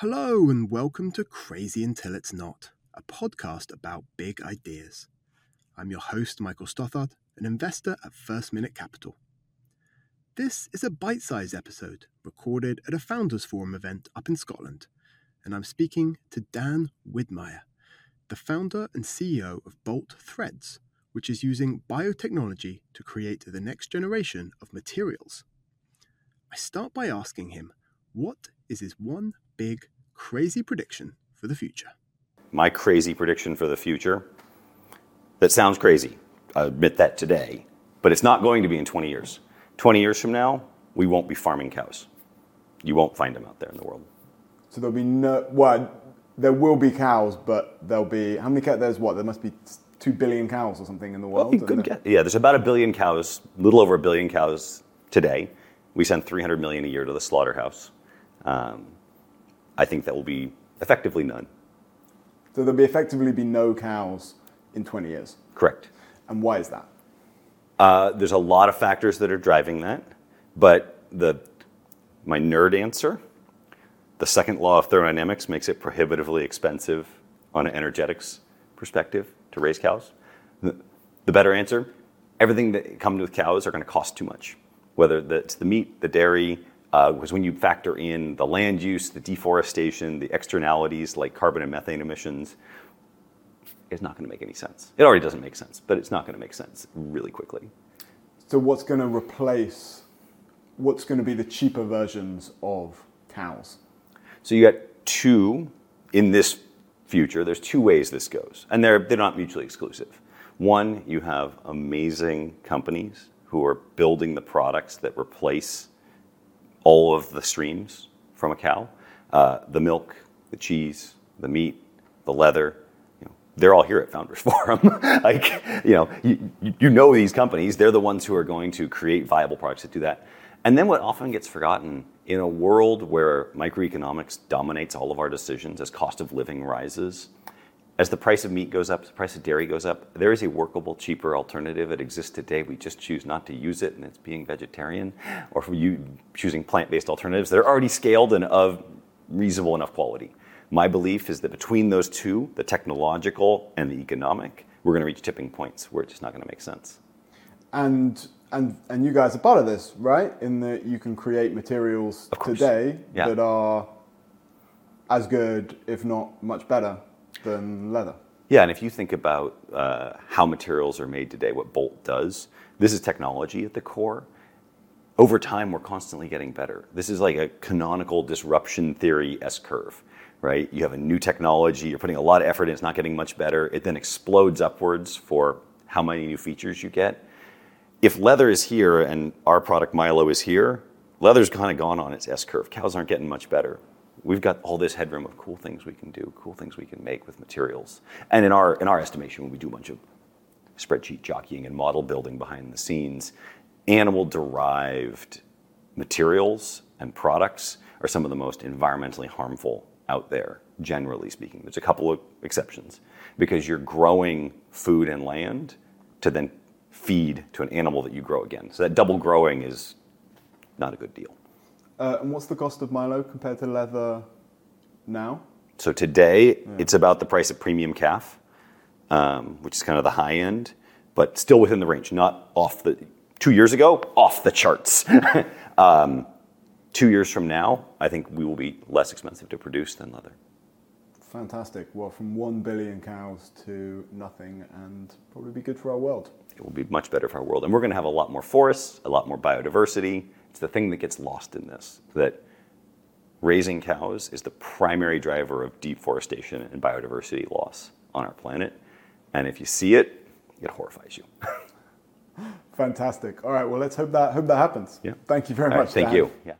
Hello, and welcome to Crazy Until It's Not, a podcast about big ideas. I'm your host, Michael Stothard, an investor at firstminute capital. This is a bite sized episode recorded at a Founders Forum event up in Scotland, and I'm speaking to Dan Widmaier, the founder and CEO of Bolt Threads, which is using biotechnology to create the next generation of materials. I start by asking him what is his one big, crazy prediction for the future? My crazy prediction for the future that sounds crazy. I admit that today, but it's not going to be in 20 years. 20 years from now, we won't be farming cows. You won't find them out there in the world. So there'll be no, well, there will be cows, but there'll be, how many cows, there's what, there must be 2 billion cows or something in the world? Well, good guess. Yeah, there's about a billion cows, a little over a billion cows today. We send 300 million a year to the slaughterhouse. Um, I think that will be effectively none. So there'll be effectively be no cows in 20 years. Correct. And why is that? Uh, there's a lot of factors that are driving that, but the my nerd answer, the second law of thermodynamics makes it prohibitively expensive on an energetics perspective to raise cows. The, the better answer, everything that comes with cows are going to cost too much, whether it's the meat, the dairy, Uh, because when you factor in the land use, the deforestation, the externalities like carbon and methane emissions, it's not going to make any sense. It already doesn't make sense, but it's not going to make sense really quickly. So, what's going to replace, what's going to be the cheaper versions of cows? So, you got two in this future, there's two ways this goes, and they're, they're not mutually exclusive. One, you have amazing companies who are building the products that replace all of the streams from a cow uh, the milk, the cheese, the meat, the leather. You know, they're all here at Founders Forum. like, you know, you, you know these companies. They're the ones who are going to create viable products that do that. And then what often gets forgotten in a world where microeconomics dominates all of our decisions as cost of living rises, as the price of meat goes up, the price of dairy goes up, there is a workable, cheaper alternative that exists today. We just choose not to use it, and it's being vegetarian, or you choosing plant-based alternatives that are already scaled and of reasonable enough quality. My belief is that between those two, the technological and the economic, we're going to reach tipping points where it's just not going to make sense. And and and you guys are part of this, right? In that you can create materials today yeah. that are as good, if not much better, than leather. Yeah, and if you think about uh, how materials are made today, what Bolt does, this is technology at the core. Over time, we're constantly getting better. This is like a canonical disruption theory S curve, right? You have a new technology, you're putting a lot of effort in, it's not getting much better. It then explodes upwards for how many new features you get. If leather is here and our product Mylo is here, leather's kind of gone on its S curve. Cows aren't getting much better we've got all this headroom of cool things we can do, cool things we can make with materials. And in our in our estimation, when we do a bunch of spreadsheet jockeying and model building behind the scenes, animal derived materials and products are some of the most environmentally harmful out there, generally speaking. There's a couple of exceptions because you're growing food and land to then feed to an animal that you grow again. So that double growing is not a good deal. Uh, and what's the cost of Mylo compared to leather now? So today, yeah. it's about the price of premium calf, um, which is kind of the high end, but still within the range, not off the. Two years ago, off the charts. um, two years from now, I think we will be less expensive to produce than leather. Fantastic. Well, from one billion cows to nothing, and probably be good for our world. It will be much better for our world. And we're going to have a lot more forests, a lot more biodiversity, it's the thing that gets lost in this that raising cows is the primary driver of deforestation and biodiversity loss on our planet. And if you see it, it horrifies you. Fantastic. All right. Well, let's hope that hope that happens. Yeah. Thank you very All much. Right, thank Dan. you. Yeah.